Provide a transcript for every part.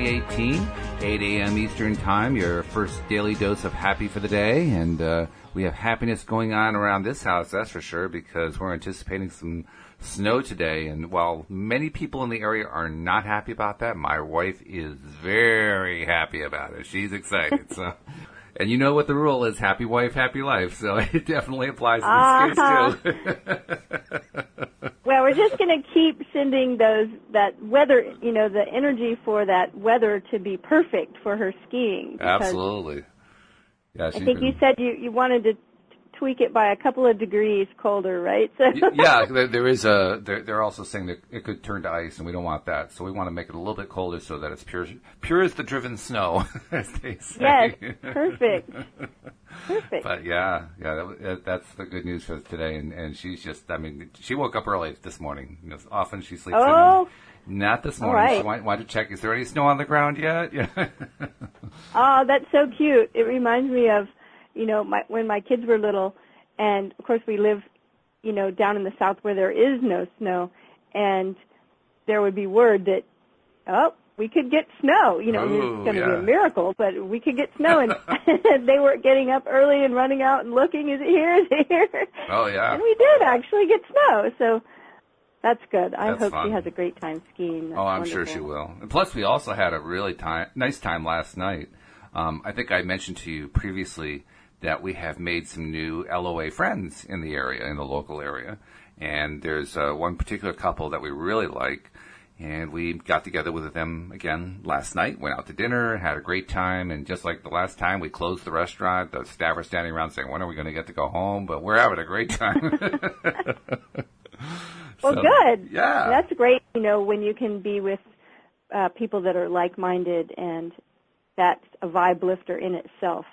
2018, 8 a.m. Eastern Time, your first daily dose of happy for the day. And uh, we have happiness going on around this house, that's for sure, because we're anticipating some snow today. And while many people in the area are not happy about that, my wife is very happy about it. She's excited. so and you know what the rule is: happy wife, happy life. So it definitely applies in this uh-huh. case too. well, we're just going to keep sending those that weather, you know, the energy for that weather to be perfect for her skiing. Absolutely. Yeah, I think been... you said you you wanted to tweak it by a couple of degrees colder, right? So yeah, there, there is a. They're, they're also saying that it could turn to ice, and we don't want that. So we want to make it a little bit colder so that it's pure, pure as the driven snow, as they say. Yes, perfect. Perfect. But yeah, yeah, that, that's the good news for today. And, and she's just, I mean, she woke up early this morning. You know, often she sleeps. Oh. In, not this morning. Right. She wanted, wanted to check. Is there any snow on the ground yet? Yeah. oh, that's so cute. It reminds me of you know, my, when my kids were little, and of course we live, you know, down in the south where there is no snow, and there would be word that, oh, we could get snow. You know, Ooh, it's going to yeah. be a miracle, but we could get snow. And they were getting up early and running out and looking, is it here? Is it here? Oh yeah. And we did actually get snow. So that's good. I that's hope fun. she has a great time skiing. That's oh, I'm wonderful. sure she will. And plus, we also had a really time, nice time last night. Um, I think I mentioned to you previously that we have made some new LOA friends in the area, in the local area. And there's uh, one particular couple that we really like. And we got together with them again last night, went out to dinner, had a great time. And just like the last time, we closed the restaurant. The staff are standing around saying, when are we going to get to go home? But we're having a great time. well, so, good. Yeah. That's great, you know, when you can be with uh, people that are like-minded and that's a vibe lifter in itself.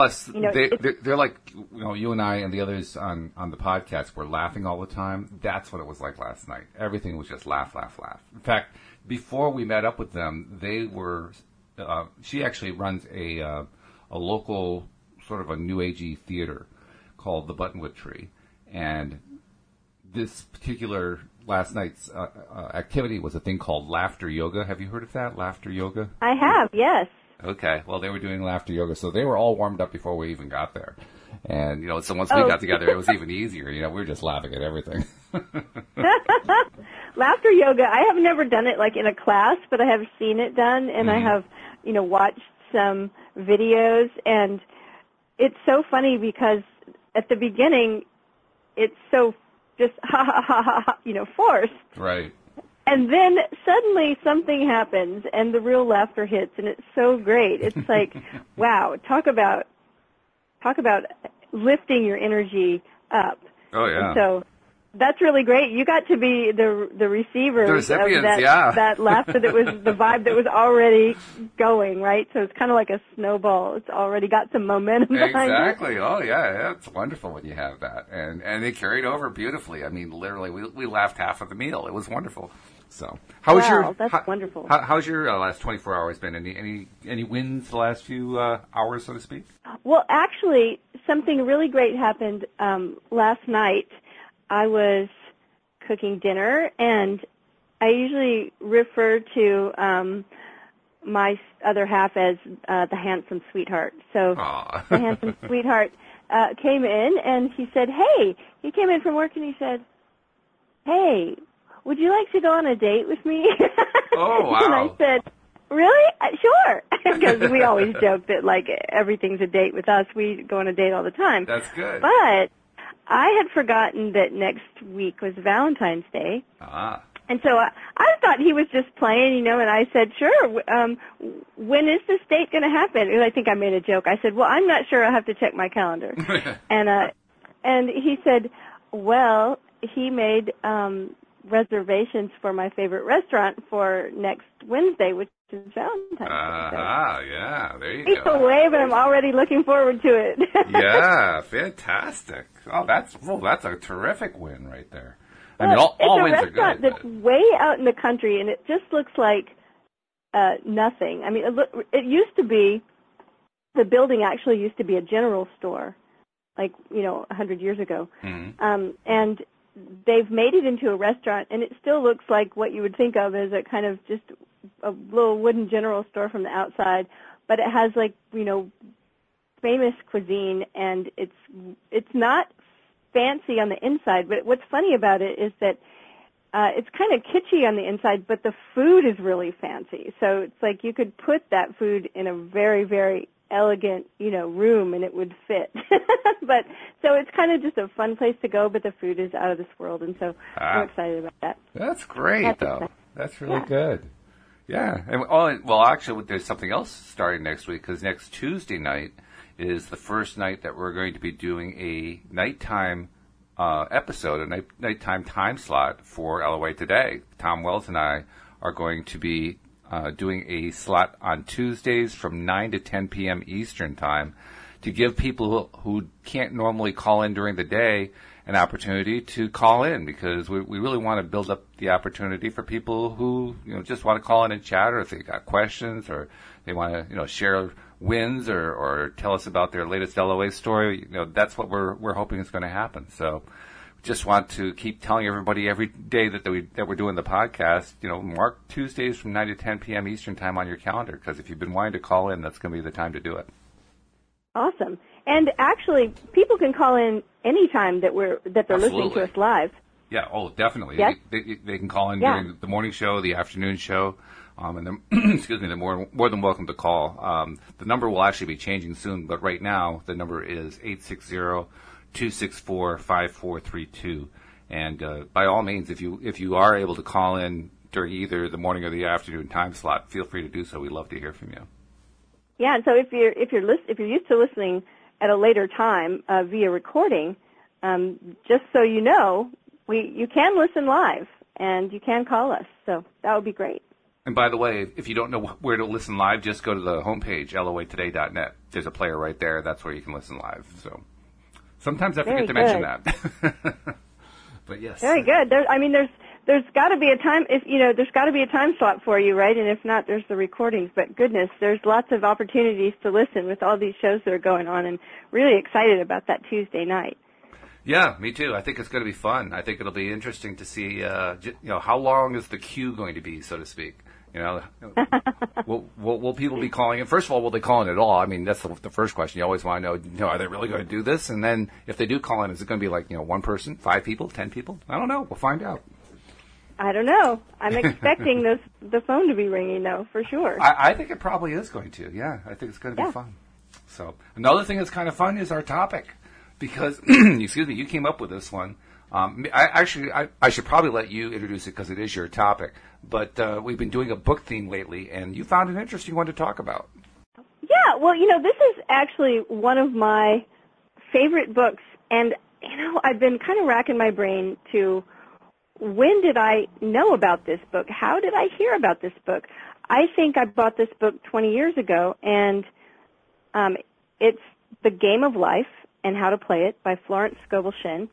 Plus, you know, they, they're, they're, like, you know, you and I and the others on, on the podcast were laughing all the time. That's what it was like last night. Everything was just laugh, laugh, laugh. In fact, before we met up with them, they were, uh, she actually runs a, uh, a local sort of a new agey theater called the Buttonwood Tree. And this particular last night's uh, uh, activity was a thing called laughter yoga. Have you heard of that? Laughter yoga? I have, yes. Okay. Well, they were doing laughter yoga, so they were all warmed up before we even got there. And you know, so once we oh. got together, it was even easier. You know, we were just laughing at everything. laughter yoga. I have never done it like in a class, but I have seen it done, and mm-hmm. I have, you know, watched some videos, and it's so funny because at the beginning, it's so just ha ha ha ha, ha you know, forced. Right and then suddenly something happens and the real laughter hits and it's so great. It's like, wow, talk about talk about lifting your energy up. Oh yeah. And so that's really great. You got to be the the receiver the of that yeah. that laughter that was the vibe that was already going, right? So it's kind of like a snowball. It's already got some momentum behind it. Exactly. Oh yeah, yeah, it's wonderful when you have that. And and it carried over beautifully. I mean, literally we we laughed half of the meal. It was wonderful. So, how was wow, your? That's how, wonderful. How, how's your uh, last 24 hours been? Any any any wins the last few uh, hours, so to speak? Well, actually, something really great happened um, last night. I was cooking dinner, and I usually refer to um, my other half as uh, the handsome sweetheart. So, the handsome sweetheart uh, came in, and he said, "Hey." He came in from work, and he said, "Hey, would you like to go on a date with me? Oh, wow. and I said, really? Uh, sure. Because we always joke that like everything's a date with us. We go on a date all the time. That's good. But I had forgotten that next week was Valentine's Day. Ah. And so I, I thought he was just playing, you know, and I said, sure, um, when is this date going to happen? And I think I made a joke. I said, well, I'm not sure. I'll have to check my calendar. and, uh, and he said, well, he made, um, reservations for my favorite restaurant for next Wednesday, which is Valentine's Day. Ah, yeah, there you Keep go. away, but I'm already looking forward to it. yeah, fantastic. Oh, that's well, that's a terrific win right there. I mean, all, all wins are good. It's a restaurant that's way out in the country, and it just looks like uh, nothing. I mean, it, it used to be the building actually used to be a general store, like you know a hundred years ago, Mm-hmm. um, and they've made it into a restaurant, and it still looks like what you would think of as a kind of just a little wooden general store from the outside, but it has like you know famous cuisine, and it's it's not fancy on the inside. But what's funny about it is that uh, it's kind of kitschy on the inside, but the food is really fancy. So it's like you could put that food in a very, very elegant, you know, room and it would fit. but so it's kind of just a fun place to go, but the food is out of this world, and so Ah. I'm excited about that. That's great, That's though. exciting. That's really Yeah. good. Yeah. And, oh, well, actually, there's something else starting next week because next Tuesday night is the first night that we're going to be doing a nighttime uh, episode, a night, nighttime time slot for LOA Today. Tom Wells and I are going to be uh, doing a slot on Tuesdays from 9 to 10 p.m. Eastern Time to give people who, can't normally call in during the day an opportunity to call in because we, we really want to build up the opportunity for people who you know just want to call in and chat or if they got questions or they want to you know share wins or, or tell us about their latest LOA story. You know that's what we're we're hoping is going to happen. So just want to keep telling everybody every day that we that we're doing the podcast. You know, mark Tuesdays from nine to ten p.m. Eastern time on your calendar because if you've been wanting to call in, that's going to be the time to do it. Awesome. And actually, people can call in anytime that we're that they're listening to us live. Yeah. Oh, definitely. Yes? They, they, they can call in Yeah. during the morning show, the afternoon show, um, and then excuse me, they're more more than welcome to call. Um, the number will actually be changing soon, but right now the number is 860-264-5432. And uh, by all means, if you if you are able to call in during either the morning or the afternoon time slot, feel free to do so. We'd love to hear from you. Yeah, and so if you're if you're lis- if you're used to listening at a later time uh, via recording, um, just so you know, we you can listen live and you can call us. So that would be great. And by the way, if you don't know where to listen live, just go to the homepage, loatoday.net. There's a player right there. That's where you can listen live. So sometimes I Very forget to mention that. but yes. Very good. There, I mean, there's there's got to be a time if you know there's got to be a time slot for you, right? And if not, there's the recordings. But goodness, there's lots of opportunities to listen with all these shows that are going on, and really excited about that Tuesday night. Yeah, me too. I think it's going to be fun. I think it'll be interesting to see, uh, you know, how long is the queue going to be, so to speak. You know, will, will, will people be calling in? First of all, will they call in at all? I mean, that's the, the first question. You always want to know, you know, are they really going to do this? And then if they do call in, is it going to be like, you know, one person, five people, ten people? I don't know. We'll find out. I don't know. I'm expecting those the phone to be ringing though, for sure. I, I think it probably is going to. Yeah, I think it's going to be fun. So another thing that's kind of fun is our topic, because excuse me, you came up with this one. Um, I actually I, I should probably let you introduce it because it is your topic. But uh, we've been doing a book theme lately, and you found an interesting one to talk about. Yeah, well, you know, this is actually one of my favorite books, and you know, I've been kind of racking my brain to when did I know about this book? How did I hear about this book? I think I bought this book 20 years ago, and um, it's The Game of Life and How to Play It by Florence Scovel Shinn.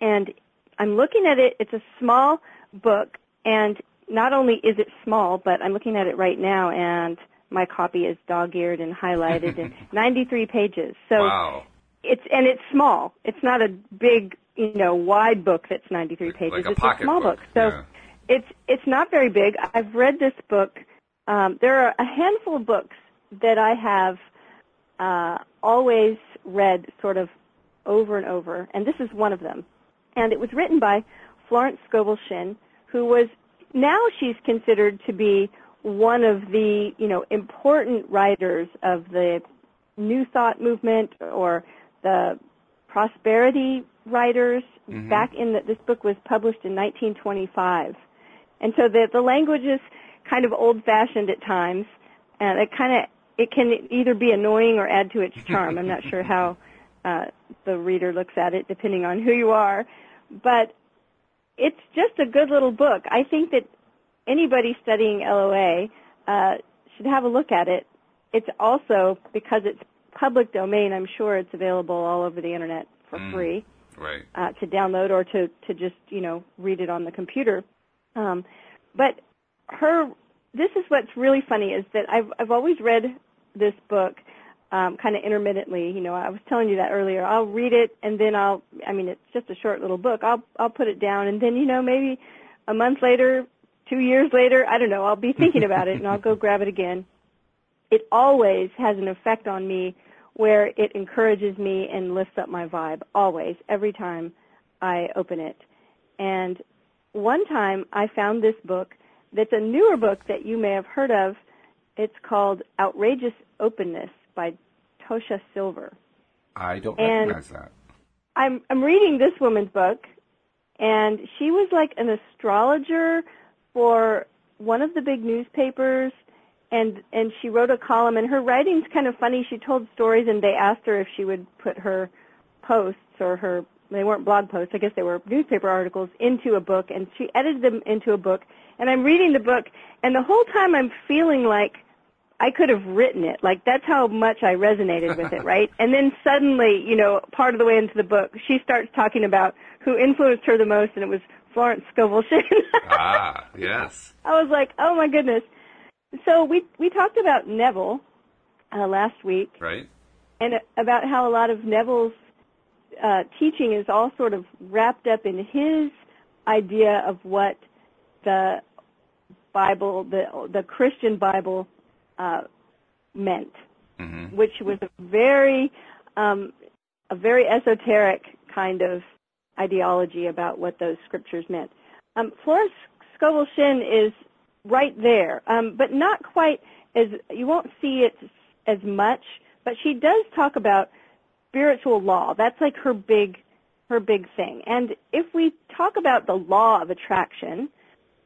And I'm looking at it, it's a small book, and not only is it small, but I'm looking at it right now, and my copy is dog-eared and highlighted and 93 pages. So wow, it's and it's small. It's not a big, you know, wide book that's 93 pages. like a it's a small book, book. So yeah. it's it's not very big. I've read this book. Um, there are a handful of books that I have uh, always read sort of over and over, and this is one of them. And it was written by Florence Scovel Shinn, who was now she's considered to be one of the you know important writers of the New Thought movement or the prosperity writers. Back in that, this book was published in 1925, and so the the language is kind of old fashioned at times, and it kind of it can either be annoying or add to its charm. I'm not sure how uh, the reader looks at it, depending on who you are, but it's just a good little book. I think that anybody studying LOA uh, should have a look at it. It's also because it's public domain. I'm sure it's available all over the internet for Mm. free right? uh, to download or to to just you know read it on the computer. Um, but her, this is what's really funny is that I've I've always read this book um, kind of intermittently. You know, I was telling you that earlier. I'll read it and then I'll. I mean, it's just a short little book. I'll I'll put it down and then you know maybe a month later, two years later, I don't know. I'll be thinking about it and I'll go grab it again. It always has an effect on me where it encourages me and lifts up my vibe. Always, every time I open it. And one time I found this book that's a newer book that you may have heard of. It's called Outrageous Openness by Tosha Silver. I don't and recognize that. I'm I'm reading this woman's book, and she was like an astrologer for one of the big newspapers, and and she wrote a column. And her writing's kind of funny. She told stories, and they asked her if she would put her posts or her they weren't blog posts, I guess they were newspaper articles into a book, and she edited them into a book. And I'm reading the book, and the whole time I'm feeling like I could have written it. Like that's how much I resonated with it, right? And then suddenly, you know, part of the way into the book, she starts talking about who influenced her the most, and it was Florence Scovel Shinn. ah, yes. I was like, oh my goodness. So we we talked about Neville uh, last week, right? And about how a lot of Neville's uh, teaching is all sort of wrapped up in his idea of what the Bible, the the Christian Bible uh, meant, mm-hmm. which was a very um, a very esoteric kind of ideology about what those scriptures meant. Um, Florence Scovel Shinn is right there, um, but not quite as you won't see it as much. But she does talk about spiritual law. That's like her big her big thing. And if we talk about the law of attraction,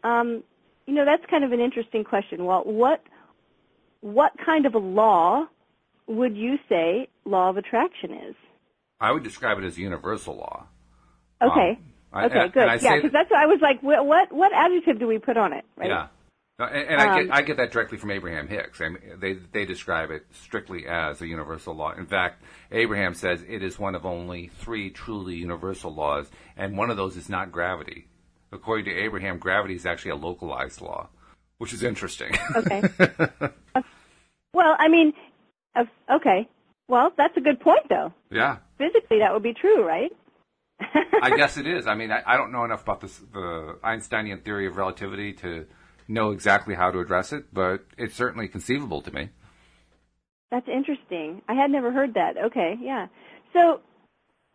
um, you know that's kind of an interesting question. Well, what what kind of a law would you say law of attraction is? I would describe it as a universal law. Okay. Um, okay, good. Yeah, because that's what I was like, what what adjective do we put on it? Right? Yeah. No, and, and um, I get I get that directly from Abraham Hicks. I mean, they they describe it strictly as a universal law. In fact, Abraham says it is one of only three truly universal laws, and one of those is not gravity. According to Abraham, gravity is actually a localized law, which is interesting. Okay. Well, I mean, okay. Well, that's a good point, though. Yeah. Physically, that would be true, right? I guess it is. I mean, I, I don't know enough about this, the Einsteinian theory of relativity to know exactly how to address it, but it's certainly conceivable to me. That's interesting. I had never heard that. Okay, yeah. So,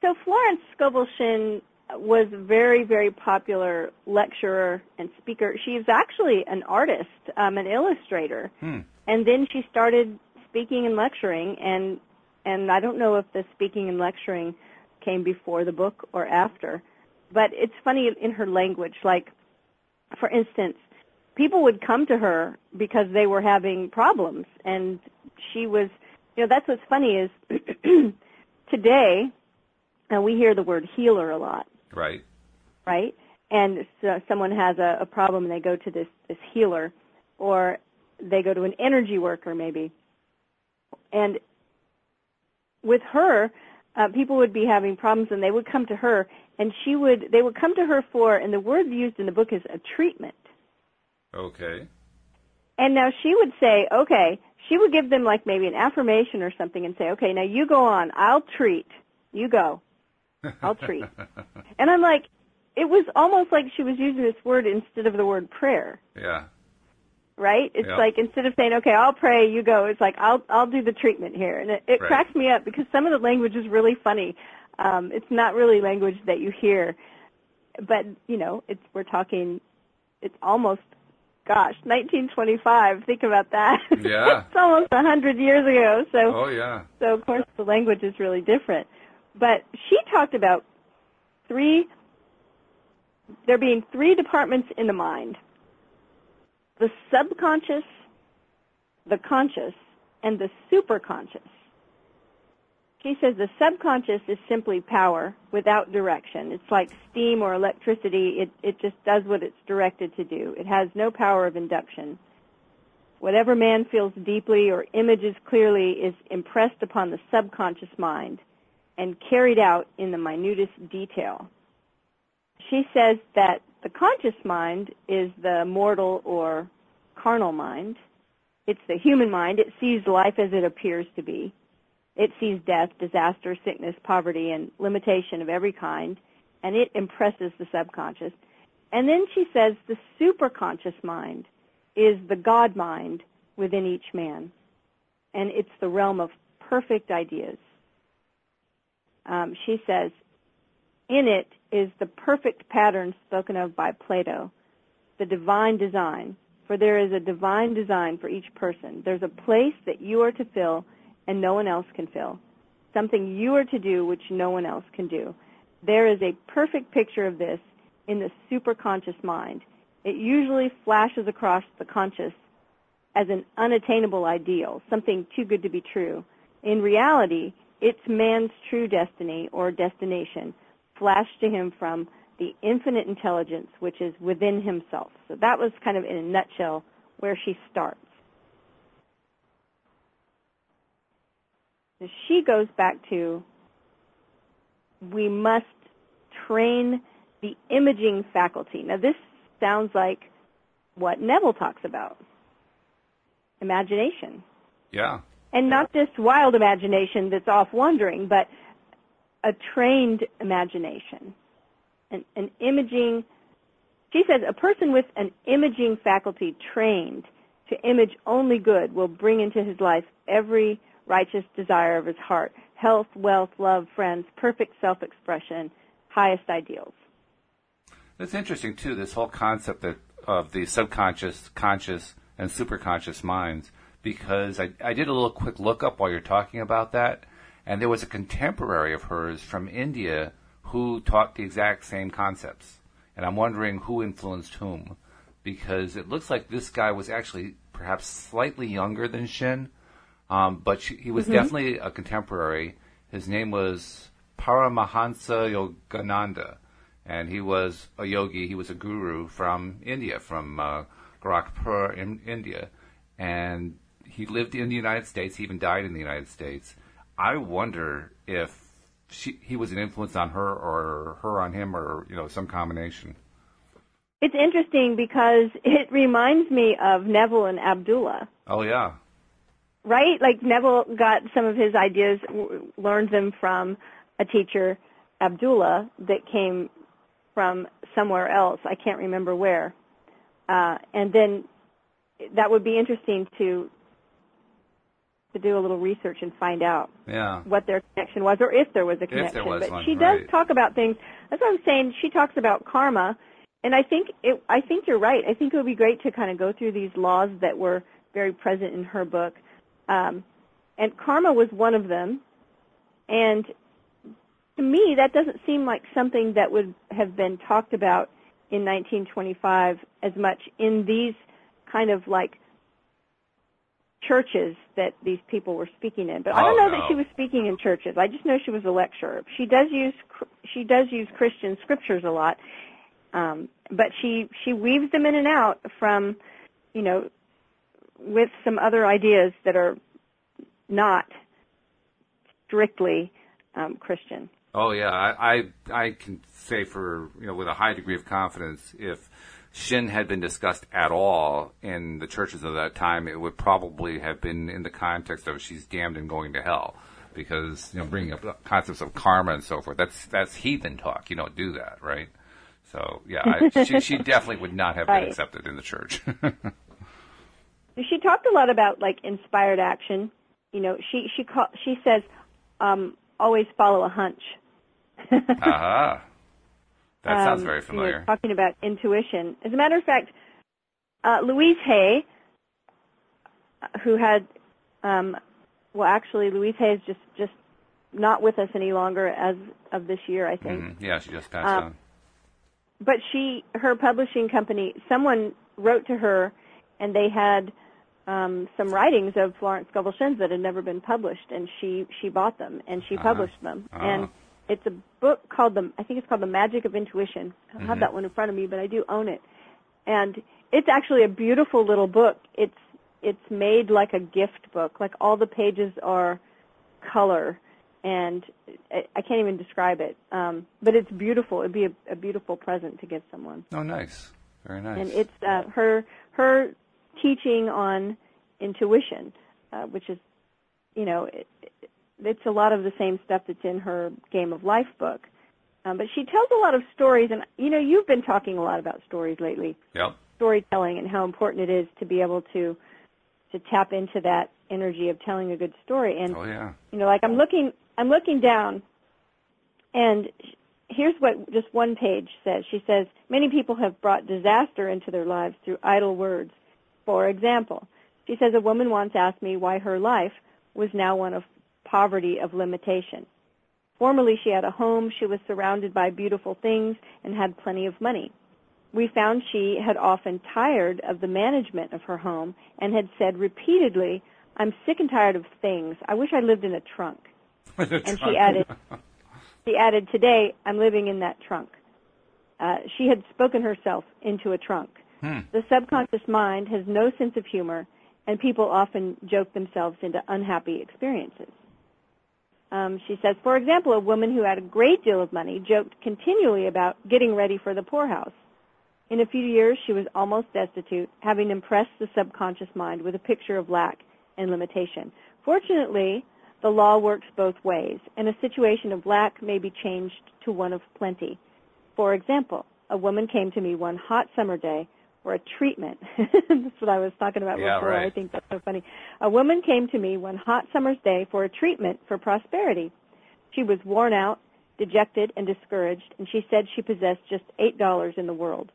so Florence Scovel Shinn was a very, very popular lecturer and speaker. She's actually an artist, um, an illustrator. Hmm and then she started speaking and lecturing and and I don't know if the speaking and lecturing came before the book or after but it's funny in her language like for instance people would come to her because they were having problems and she was you know that's what's funny is today and we hear the word healer a lot right right and so someone has a, a problem and they go to this this healer or they go to an energy worker maybe. And with her, uh, people would be having problems and they would come to her and she would, they would come to her for, and the word used in the book is a treatment. Okay. And now she would say, okay, she would give them like maybe an affirmation or something and say, okay, now you go on, I'll treat, you go, I'll treat. and I'm like, it was almost like she was using this word instead of the word prayer. Yeah right? It's yep. like instead of saying, "Okay, I'll pray, you go," it's like, "I'll I'll do the treatment here," and it, it right. cracks me up because some of the language is really funny. Um, it's not really language that you hear, but you know, it's we're talking. It's almost, gosh, 1925. Think about that. Yeah, it's almost a hundred years ago. So, oh yeah. So of course the language is really different. But she talked about three. There being three departments in the mind the subconscious, the conscious, and the superconscious. She says the subconscious is simply power without direction. It's like steam or electricity. It, it just does what it's directed to do. It has no power of induction. Whatever man feels deeply or images clearly is impressed upon the subconscious mind and carried out in the minutest detail. She says that the conscious mind is the mortal or carnal mind. It's the human mind. It sees life as it appears to be. It sees death, disaster, sickness, poverty, and limitation of every kind, and it impresses the subconscious. And then she says the superconscious mind is the God mind within each man, and it's the realm of perfect ideas. Um, she says, in it is the perfect pattern spoken of by Plato, the divine design, for there is a divine design for each person. There's a place that you are to fill and no one else can fill. Something you are to do which no one else can do. There is a perfect picture of this in the superconscious mind. It usually flashes across the conscious as an unattainable ideal, something too good to be true. In reality, it's man's true destiny or destination, flashed to him from the infinite intelligence which is within himself. So that was kind of in a nutshell where she starts. She goes back to we must train the imaging faculty. Now this sounds like what Neville talks about. Imagination. Yeah. And not just wild imagination that's off wandering, but a trained imagination. An, an imaging, she says, a person with an imaging faculty trained to image only good will bring into his life every righteous desire of his heart health, wealth, love, friends, perfect self expression, highest ideals. It's interesting, too, this whole concept that, of the subconscious, conscious, and superconscious minds, because I, I did a little quick look up while you're talking about that, and there was a contemporary of hers from India who taught the exact same concepts. And I'm wondering who influenced whom, because it looks like this guy was actually perhaps slightly younger than Shinn, um, but she, he was mm-hmm. definitely a contemporary. His name was Paramahansa Yogananda, and he was a yogi. He was a guru from India, from uh, Gorakhpur in India, and he lived in the United States. He even died in the United States. I wonder if she, he was an influence on her or her on him or, you know, some combination. It's interesting because it reminds me of Neville and Abdullah. Oh, yeah. Right? Like Neville got some of his ideas, learned them from a teacher, Abdullah, that came from somewhere else. I can't remember where. Uh, and then that would be interesting to to do a little research and find out yeah. what their connection was or if there was a connection. Was but one, she right. does talk about things. That's what I'm saying. She talks about karma, and I think it, I think you're right. I think it would be great to kind of go through these laws that were very present in her book. Um, and karma was one of them. And to me, that doesn't seem like something that would have been talked about in 1925 as much in these kind of like churches that these people were speaking in. But I don't oh, know no. that she was speaking in churches. I just know she was a lecturer. She does use she does use Christian scriptures a lot, um, but she she weaves them in and out from, you know, with some other ideas that are not strictly um, Christian. Oh yeah, I, I I can say for you know with a high degree of confidence if Shinn had been discussed at all in the churches of that time, it would probably have been in the context of she's damned and going to hell, because you know bringing up concepts of karma and so forth. That's that's heathen talk. You don't do that, right? So yeah, I, she, she definitely would not have right. been accepted in the church. she talked a lot about like inspired action. You know, she she call, she says um, always follow a hunch. Aha. uh-huh. That sounds um, very familiar. Talking about intuition. As a matter of fact, uh, Louise Hay, who had, um, well, actually, Louise Hay is just just not with us any longer as of this year, I think. Mm-hmm. Yeah, she just passed um, on. But she, her publishing company, someone wrote to her, and they had um, some writings of Florence Scovel Shinn's that had never been published, and she she bought them and she uh-huh. published them. Uh-huh. And it's a book called the I think it's called The Magic of Intuition. I don't Mhm. have that one in front of me, but I do own it. And it's actually a beautiful little book. It's it's made like a gift book. Like all the pages are color and I, I can't even describe it. Um, but it's beautiful. It'd be a, a beautiful present to give someone. Oh, nice. Very nice. And it's uh, her her teaching on intuition, uh, which is, you know, it, it's a lot of the same stuff that's in her Game of Life book. Um, but she tells a lot of stories, and you know, you've been talking a lot about stories lately. Yep. Storytelling and how important it is to be able to to tap into that energy of telling a good story. And oh yeah. You know, like I'm looking, I'm looking down, and here's what just one page says. She says many people have brought disaster into their lives through idle words. For example, she says a woman once asked me why her life was now one of poverty of limitation. Formerly she had a home, she was surrounded by beautiful things, and had plenty of money. We found she had often tired of the management of her home and had said repeatedly, I'm sick and tired of things. I wish I lived in a trunk. and she added, she added, today I'm living in that trunk. Uh, she had spoken herself into a trunk. Hmm. The subconscious mind has no sense of humor, and people often joke themselves into unhappy experiences. Um, she says, for example, a woman who had a great deal of money joked continually about getting ready for the poorhouse. In a few years, she was almost destitute, having impressed the subconscious mind with a picture of lack and limitation. Fortunately, the law works both ways, and a situation of lack may be changed to one of plenty. For example, a woman came to me one hot summer day for a treatment. that's what I was talking about yeah, before. Right. I think that's so funny. A woman came to me one hot summer's day for a treatment for prosperity. She was worn out, dejected, and discouraged, and she said she possessed just eight dollars in the world.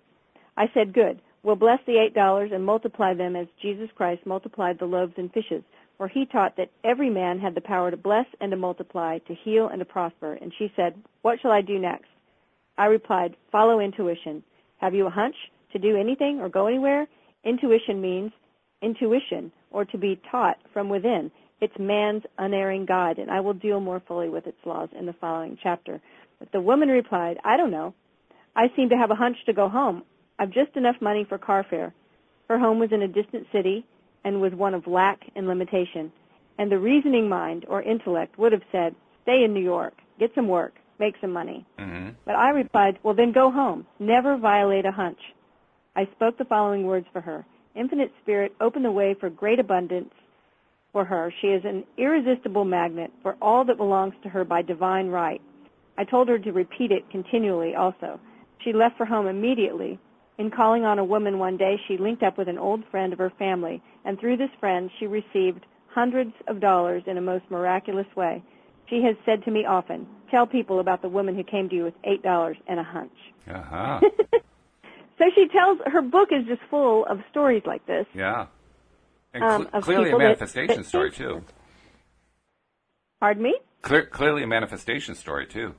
I said, good. We'll bless the eight dollars and multiply them as Jesus Christ multiplied the loaves and fishes. For he taught that every man had the power to bless and to multiply, to heal and to prosper. And she said, what shall I do next? I replied, follow intuition. Have you a hunch to do anything or go anywhere? Intuition means intuition or to be taught from within. It's man's unerring guide, and I will deal more fully with its laws in the following chapter. But the woman replied, I don't know. I seem to have a hunch to go home. I've just enough money for car fare. Her home was in a distant city and was one of lack and limitation. And the reasoning mind or intellect would have said, stay in New York, get some work, make some money. Mm-hmm. But I replied, well then go home. Never violate a hunch. I spoke the following words for her. Infinite Spirit, open the way for great abundance for her. She is an irresistible magnet for all that belongs to her by divine right. I told her to repeat it continually also. She left for home immediately. In calling on a woman one day, she linked up with an old friend of her family, and through this friend, she received hundreds of dollars in a most miraculous way. She has said to me often, tell people about the woman who came to you with eight dollars and a hunch. Uh-huh. so she tells her book is just full of stories like this. Yeah. And Um, cl- of clearly a manifestation that- story too. Pardon me? Clear, clearly a manifestation story too.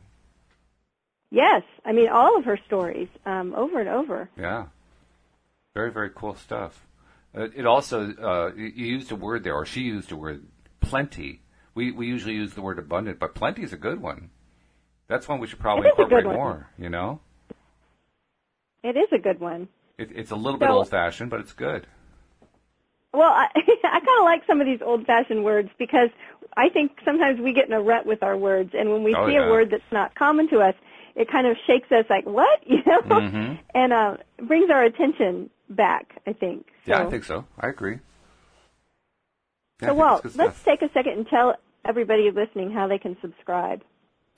Yes, I mean all of her stories, um, over and over. Yeah. Very, very cool stuff. Uh, it also, uh, you used a word there, or she used a word, plenty. We, we usually use the word abundant, but plenty is a good one. That's one we should probably It is a good incorporate more, you know? It is a good one. It, it's a little bit old fashioned, but it's good. Well, I, I kind of like some of these old-fashioned words because I think sometimes we get in a rut with our words, and when we Oh, see yeah. a word that's not common to us, it kind of shakes us like, "What?" You know, Mhm. and uh, brings our attention back. I think. Yeah, I think so. I agree. Yeah, So, Walt, let's take a second and tell everybody listening how they can subscribe.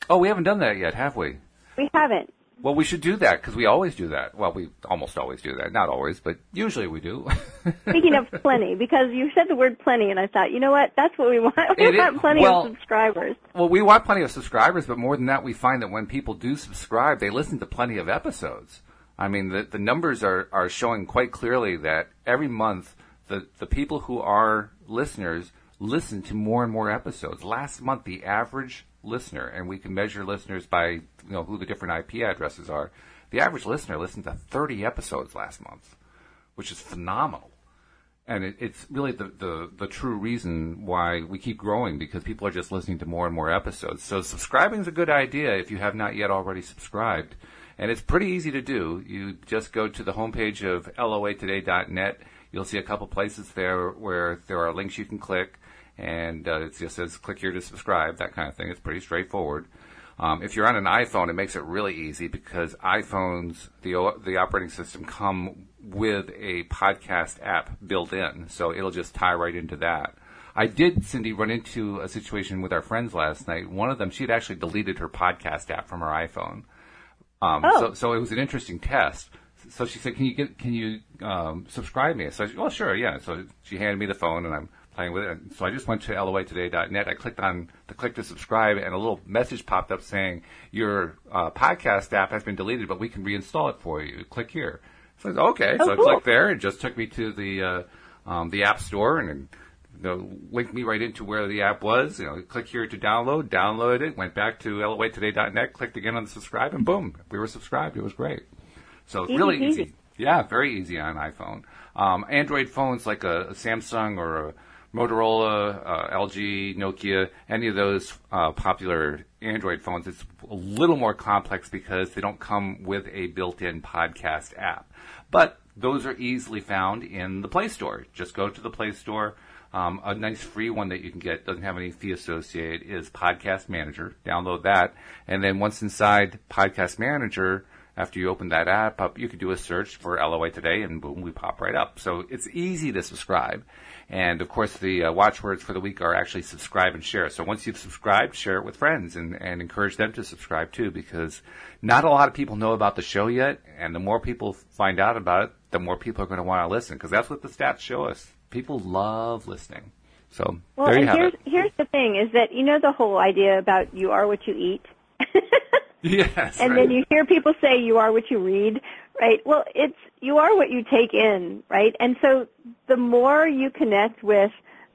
Oh, we haven't done that yet, have we? We haven't. Well, we should do that because we always do that. Well, we almost always do that. Not always, but usually we do. Speaking of plenty, because you said the word plenty, and I thought, you know what? That's what we want. We It is- want plenty well- of subscribers. Well, we want plenty of subscribers, but more than that, we find that when people do subscribe, they listen to plenty of episodes. I mean, the, the numbers are, are showing quite clearly that every month, the, the people who are listeners listen to more and more episodes. Last month, the average listener, and we can measure listeners by, you know, who the different IP addresses are. The average listener listened to 30 episodes last month, which is phenomenal and it, it's really the, the, the true reason why we keep growing because people are just listening to more and more episodes. So subscribing is a good idea if you have not yet already subscribed. And it's pretty easy to do. You just go to the homepage of loatoday.net. You'll see a couple places there where there are links you can click and uh, it just says click here to subscribe, that kind of thing. It's pretty straightforward. Um, if you're on an iPhone, it makes it really easy because iPhones, the the operating system, come with a podcast app built in, so it'll just tie right into that. I did, Cindy, run into a situation with our friends last night. One of them, she had actually deleted her podcast app from her iPhone. Um, Oh. so, so it was an interesting test. So she said, "Can you get, can you um, subscribe me?" So I said, "Well, sure, yeah." So she handed me the phone, and I'm playing with it. And so I just went to loatoday.net. I clicked on the click to subscribe, and a little message popped up saying, "Your uh, podcast app has been deleted, but we can reinstall it for you. Click here." So I said, "Okay." so I clicked there. It just took me to the uh, um, the app store and. You know, linked me right into where the app was. You know, click here to download, downloaded it, went back to loatoday.net, clicked again on the subscribe, and boom, we were subscribed. It was great. So Easy really peasy. easy. Yeah, very easy on iPhone. Um, Android phones like a, a Samsung or a Motorola, uh, LG, Nokia, any of those uh, popular Android phones, it's a little more complex because they don't come with a built-in podcast app. But those are easily found in the Play Store. Just go to the Play Store. Um, a nice free one that you can get doesn't have any fee associated is Podcast Manager. Download that, and then once inside Podcast Manager, after you open that app up, you could do a search for LOA Today, and boom, we pop right up. So it's easy to subscribe. And of course, the uh, watchwords for the week are actually subscribe and share. So once you've subscribed, share it with friends and, and encourage them to subscribe too, because not a lot of people know about the show yet. And the more people find out about it, the more people are going to want to listen, because that's what the stats show us. People love listening. So Well, there you and have here's it. here's the thing: is that you know the whole idea about you are what you eat. Yes. and right. then you hear people say you are what you read, right? Well, it's you are what you take in, right? And so the more you connect with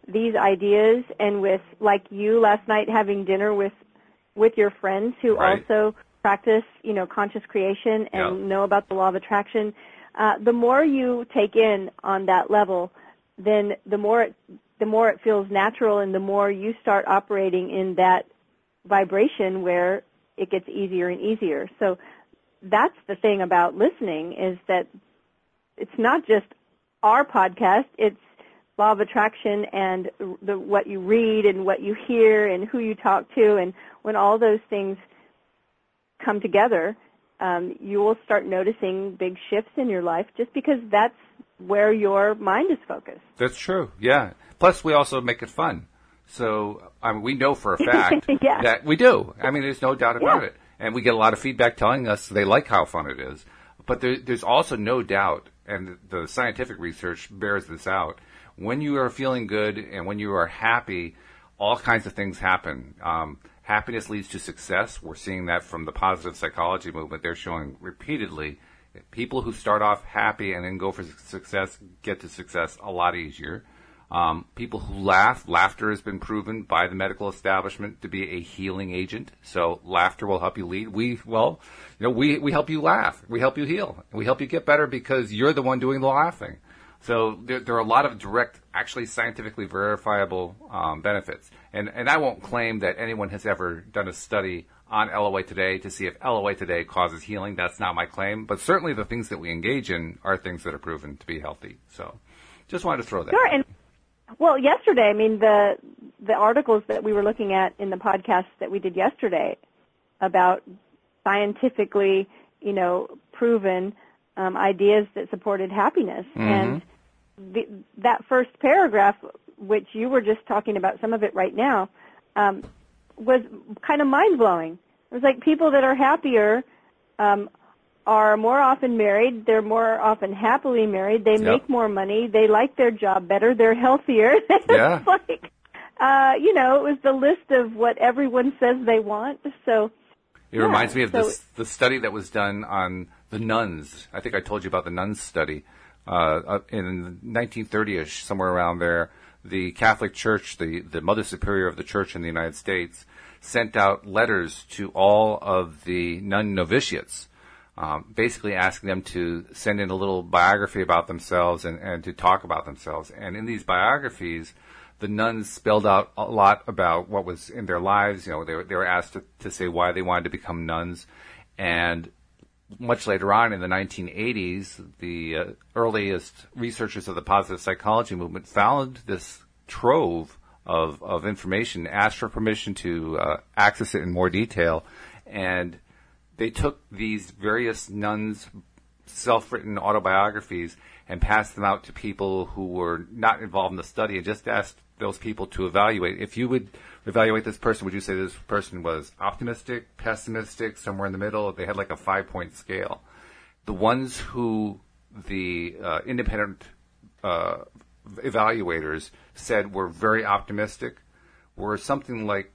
these ideas and with like you last night having dinner with with your friends who Right. also practice, you know, conscious creation and Yeah. know about the law of attraction, uh, the more you take in on that level, then the more it, the more it feels natural and the more you start operating in that vibration where it gets easier and easier. So that's the thing about listening is that it's not just our podcast, it's law of attraction and the, what you read and what you hear and who you talk to and when all those things come together, um, you will start noticing big shifts in your life just because that's where your mind is focused. That's true. Yeah. Plus, we also make it fun. So I mean, we know for a fact Yeah. that we do. I mean, there's no doubt about Yeah. it, and we get a lot of feedback telling us they like how fun it is. But there, there's also no doubt, and the scientific research bears this out. When you are feeling good and when you are happy, all kinds of things happen. Um, happiness leads to success. We're seeing that from the positive psychology movement. They're showing repeatedly people who start off happy and then go for success get to success a lot easier. Um, people who laugh, laughter has been proven by the medical establishment to be a healing agent. So laughter will help you lead. We, well, you know, we, we help you laugh. We help you heal. We help you get better because you're the one doing the laughing. So there, there are a lot of direct, actually scientifically verifiable um, benefits. And, and I won't claim that anyone has ever done a study on LOA Today to see if LOA Today causes healing. That's not my claim. But certainly the things that we engage in are things that are proven to be healthy. So just wanted to throw that. Sure, out. and well, yesterday, I mean the the articles that we were looking at in the podcast that we did yesterday about scientifically, you know, proven um, ideas that supported happiness, and the, that first paragraph, which you were just talking about, some of it right now, um, was kind of mind blowing. It was like people that are happier um, are more often married. They're more often happily married. They Yep. make more money. They like their job better. They're healthier. Yeah. like, uh, you know, it was the list of what everyone says they want. So, It Yeah, reminds me of so- this, the study that was done on the nuns. I think I told you about the nuns study. Uh, uh, in 1930ish, somewhere around there, the Catholic Church, the, the Mother Superior of the Church in the United States, sent out letters to all of the nun novitiates, um, basically asking them to send in a little biography about themselves and, and to talk about themselves. And in these biographies, the nuns spelled out a lot about what was in their lives. You know, they were, they were asked to, to say why they wanted to become nuns. And much later on in the 1980s, the uh, earliest researchers of the positive psychology movement found this trove of, of information, asked for permission to uh, access it in more detail, and they took these various nuns' self-written autobiographies and passed them out to people who were not involved in the study and just asked those people to evaluate. If you would evaluate this person, would you say this person was optimistic, pessimistic, somewhere in the middle? They had like a five point scale. The ones who the uh, independent uh, evaluators said were very optimistic were something like,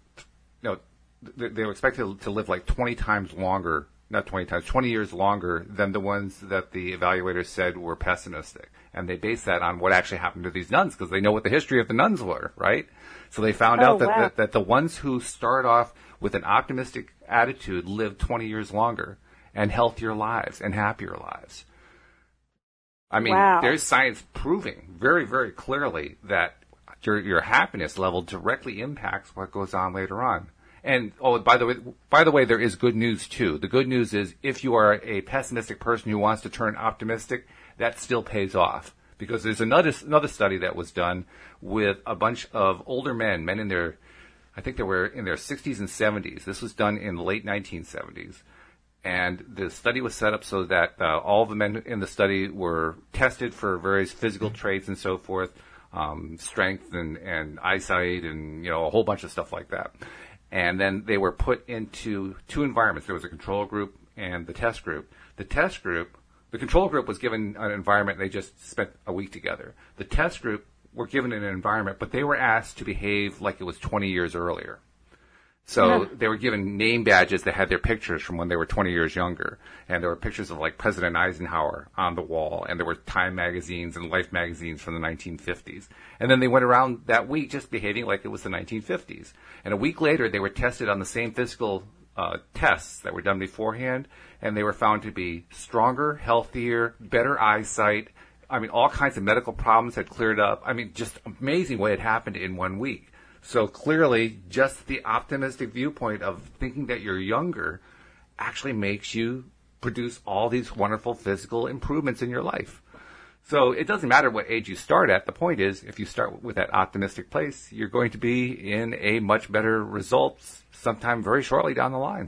they were expected to live like 20 times longer, not 20 times, 20 years longer than the ones that the evaluators said were pessimistic. And they based that on what actually happened to these nuns because they know what the history of the nuns were, right? So they found oh, out that, wow. that, that the ones who start off with an optimistic attitude live 20 years longer and healthier lives and happier lives. I mean, wow. there's science proving very, very clearly that your your happiness level directly impacts what goes on later on. And oh, by the way, by the way, there is good news too. The good news is if you are a pessimistic person who wants to turn optimistic, that still pays off because there's another another study that was done with a bunch of older men, men in their, I think they were in their 60s and 70s. This was done in the late 1970s and the study was set up so that uh, all the men in the study were tested for various physical traits and so forth, um, strength and, and eyesight and you know a whole bunch of stuff like that. And then they were put into two environments. There was a control group and the test group. The test group, the control group was given an environment. They just spent a week together. The test group were given an environment, but they were asked to behave like it was 20 years earlier. So Yeah. they were given name badges that had their pictures from when they were 20 years younger. And there were pictures of like President Eisenhower on the wall. And there were Time magazines and Life magazines from the 1950s. And then they went around that week just behaving like it was the 1950s. And a week later, they were tested on the same physical uh, tests that were done beforehand. And they were found to be stronger, healthier, better eyesight. I mean, all kinds of medical problems had cleared up. I mean, just amazing what had happened in one week. So clearly, just the optimistic viewpoint of thinking that you're younger actually makes you produce all these wonderful physical improvements in your life. So it doesn't matter what age you start at. The point is, if you start with that optimistic place, you're going to be in a much better results sometime very shortly down the line.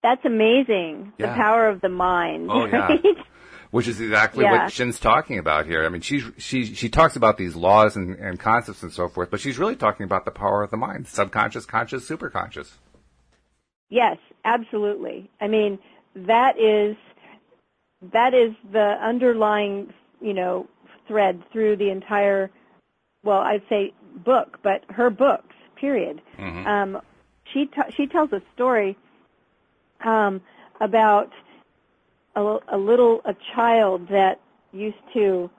That's amazing. Yeah. The power of the mind. Oh, yeah. right? Which is exactly Yeah. what Shinn's talking about here. I mean, she's, she, she talks about these laws and, and concepts and so forth, but she's really talking about the power of the mind. Subconscious, conscious, superconscious. Yes, absolutely. I mean, that is that is the underlying, you know, thread through the entire well, I'd say book, but her books, period. Mhm. Um she t- she tells a story um about a, a little a child that used to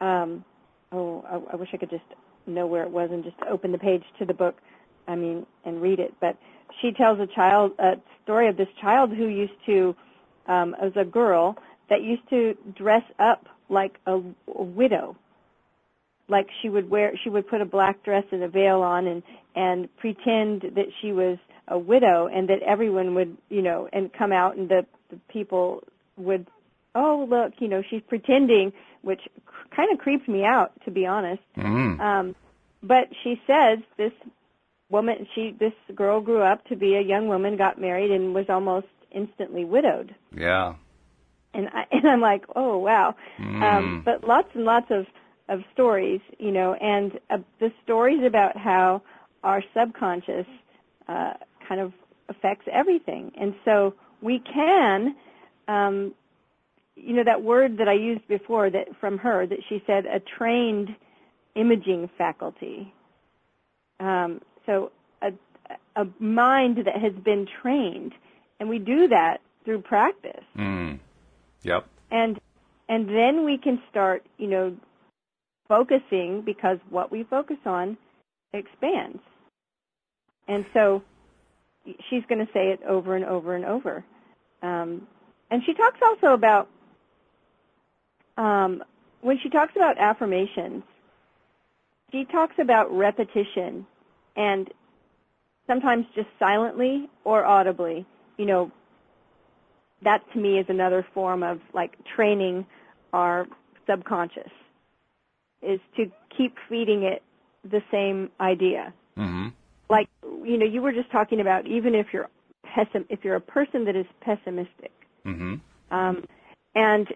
um oh I, I wish I could just know where it was and just open the page to the book I mean and read it. But she tells a child a story of this child who used to um as a girl that used to dress up like a, a widow. Like she would wear she would put a black dress and a veil on and and pretend that she was a widow and that everyone would you know and come out and the, the people would oh look you know she's pretending which kind of creeped me out to be honest Mm. um but she says this woman she this girl grew up to be a young woman got married and was almost instantly widowed Yeah. and I and I'm like, oh wow. Mm. Um, but lots and lots of of stories, you know, and uh, the stories about how our subconscious uh, kind of affects everything, and so we can, um, you know, that word that I used before that from her that she said a trained imaging faculty. Um, so a a mind that has been trained, and we do that through practice Mm. Yep. and and then we can start you know focusing because what we focus on expands and so she's going to say it over and over and over um, and she talks also about um, when she talks about affirmations she talks about repetition and sometimes just silently or audibly you know that to me is another form of like training our subconscious is to keep feeding it the same idea Mm-hmm. like you know you were just talking about even if you're pessim- if you're a person that is pessimistic Mm-hmm. um, and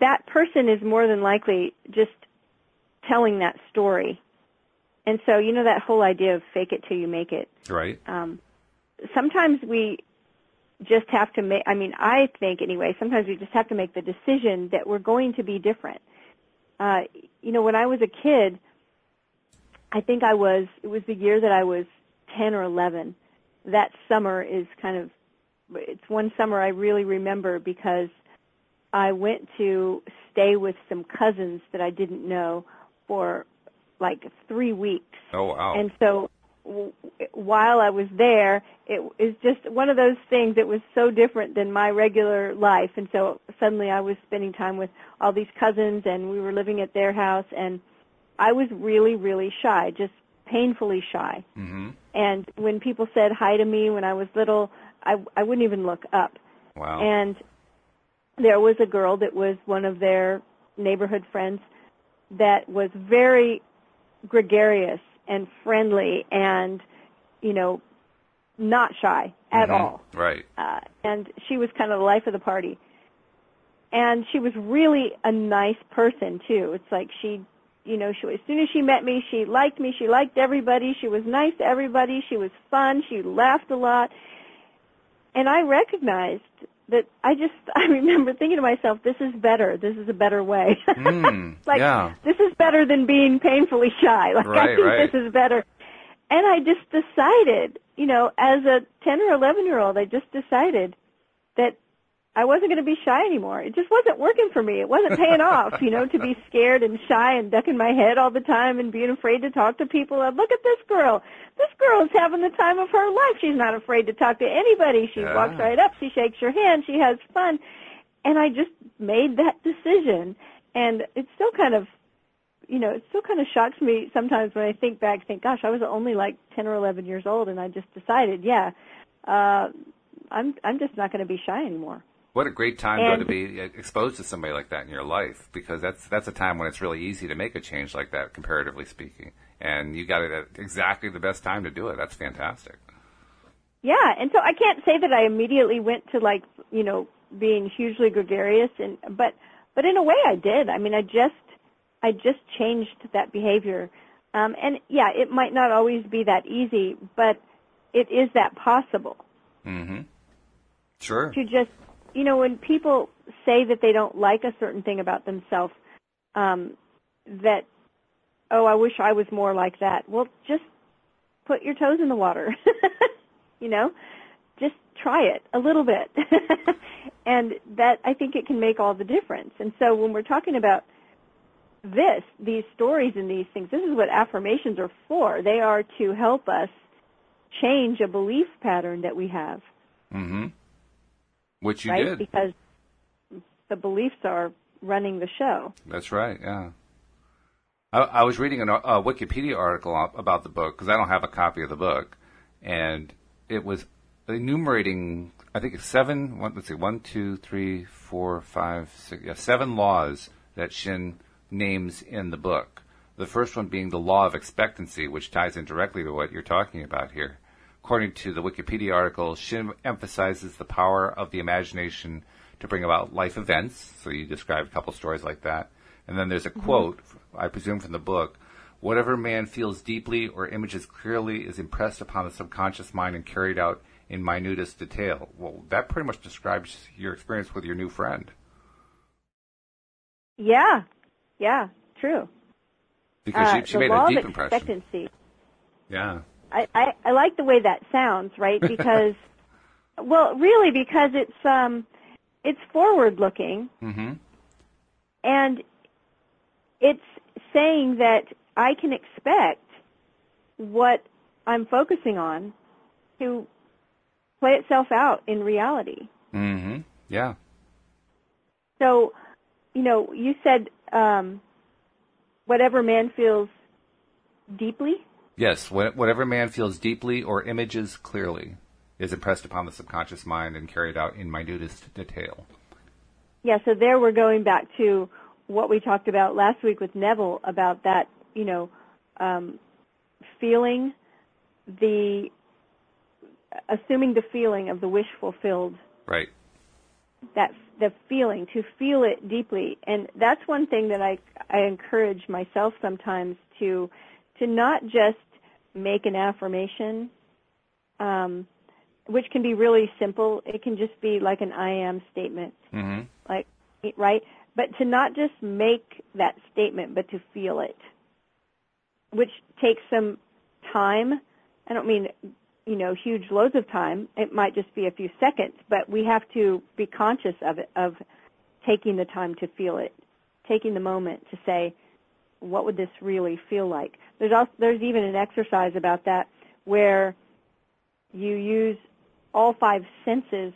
that person is more than likely just telling that story. And so, you know, that whole idea of fake it till you make it. Right. Um, sometimes we just have to make, I mean, I think anyway, sometimes we just have to make the decision that we're going to be different. Uh, you know, when I was a kid, I think I was, it was the year that I was 10 or 11. That summer is kind of, it's one summer I really remember because I went to stay with some cousins that I didn't know for like three weeks. Oh wow! And so w- while I was there, it was just one of those things that was so different than my regular life. And so suddenly I was spending time with all these cousins, and we were living at their house, and I was really, really shy, just painfully shy. Mm-hmm. And when people said hi to me when I was little, I I wouldn't even look up. Wow. And there was a girl that was one of their neighborhood friends that was very gregarious and friendly and you know not shy at Mhm. all Right. uh, and she was kind of the life of the party and she was really a nice person too it's like she you know she as soon as she met me she liked me she liked everybody she was nice to everybody she was fun she laughed a lot and i recognized that i just i remember thinking to myself this is better this is a better way Mm, like yeah. this is better than being painfully shy like i think right. this is better and i just decided you know as a 10 or 11 year old i just decided I wasn't going to be shy anymore. It just wasn't working for me. It wasn't paying off, you know, to be scared and shy and ducking my head all the time and being afraid to talk to people. Uh, Look at this girl. This girl is having the time of her life. She's not afraid to talk to anybody. She Yeah. walks right up. She shakes your hand. She has fun. And I just made that decision. And it still kind of, you know, it still kind of shocks me sometimes when I think back, think, gosh, I was only like 10 or 11 years old and I just decided, yeah, uh, I'm, I'm just not going to be shy anymore. What a great time though And- to be exposed to somebody like that in your life, because that's that's a time when it's really easy to make a change like that, comparatively speaking. And you got it at exactly the best time to do it. That's fantastic. Yeah, and so I can't say that I immediately went to like, you know, being hugely gregarious and but but in a way I did. I mean, I just I just changed that behavior. Um and yeah, it might not always be that easy, but it is that possible Mm-hmm. Sure. to just you know, when people say that they don't like a certain thing about themselves, um that oh, I wish I was more like that. Well, just put your toes in the water. you know? Just try it a little bit. and that I think it can make all the difference. And so when we're talking about this, these stories and these things, this is what affirmations are for. They are to help us change a belief pattern that we have, Mm-hmm. Which you right? did. Because the beliefs are running the show. That's right. Yeah. I, I was reading an, a Wikipedia article about the book because I don't have a copy of the book, and it was enumerating. I think it's seven. One, let's see, one, two, three, four, five, six. Yeah, seven laws that Shinn names in the book. The first one being the law of expectancy, which ties in directly to what you're talking about here. According to the Wikipedia article, Shinn emphasizes the power of the imagination to bring about life events. So you described a couple stories like that. And then there's a quote, I presume from the book, whatever man feels deeply or images clearly is impressed upon the subconscious mind and carried out in minutest detail. Well, that pretty much describes your experience with your new friend. Yeah. Yeah, true. Because Uh, she, she made a deep impression. expectancy. Yeah. I, I, I like the way that sounds, right? Because, well, really, because it's um, it's forward looking, Mm-hmm. and it's saying that I can expect what I'm focusing on to play itself out in reality. Mm-hmm. Yeah. So, you know, you said um, whatever man feels deeply. Yes, wha- whatever man feels deeply or images clearly is impressed upon the subconscious mind and carried out in minutest detail. Yeah, so there we're going back to what we talked about last week with Neville about that, you know, um, feeling the, assuming the feeling of the wish fulfilled Right. that the feeling to feel it deeply and that's one thing that I I encourage myself sometimes to to not just make an affirmation um, which can be really simple it can just be like an I am statement mm-hmm. like right but to not just make that statement but to feel it which takes some time I don't mean you know, huge loads of time. It might just be a few seconds, but we have to be conscious of it, of taking the time to feel it, taking the moment to say, what would this really feel like? There's also, there's even an exercise about that where you use all five senses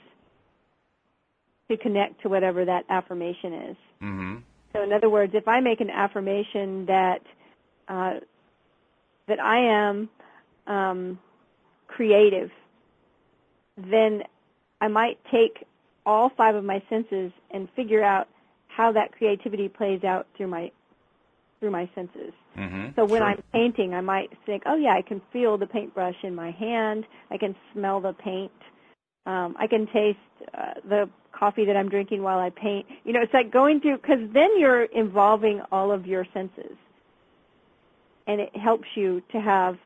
to connect to whatever that affirmation is. Mm-hmm. So, in other words, if I make an affirmation that uh, that I am um, creative, then I might take all five of my senses and figure out how that creativity plays out through my through my senses. Mm-hmm. So when sure. I'm painting, I might think, oh yeah, I can feel the paintbrush in my hand. I can smell the paint. Um, I can taste uh, the coffee that I'm drinking while I paint. You know, it's like going through because then you're involving all of your senses, and it helps you to have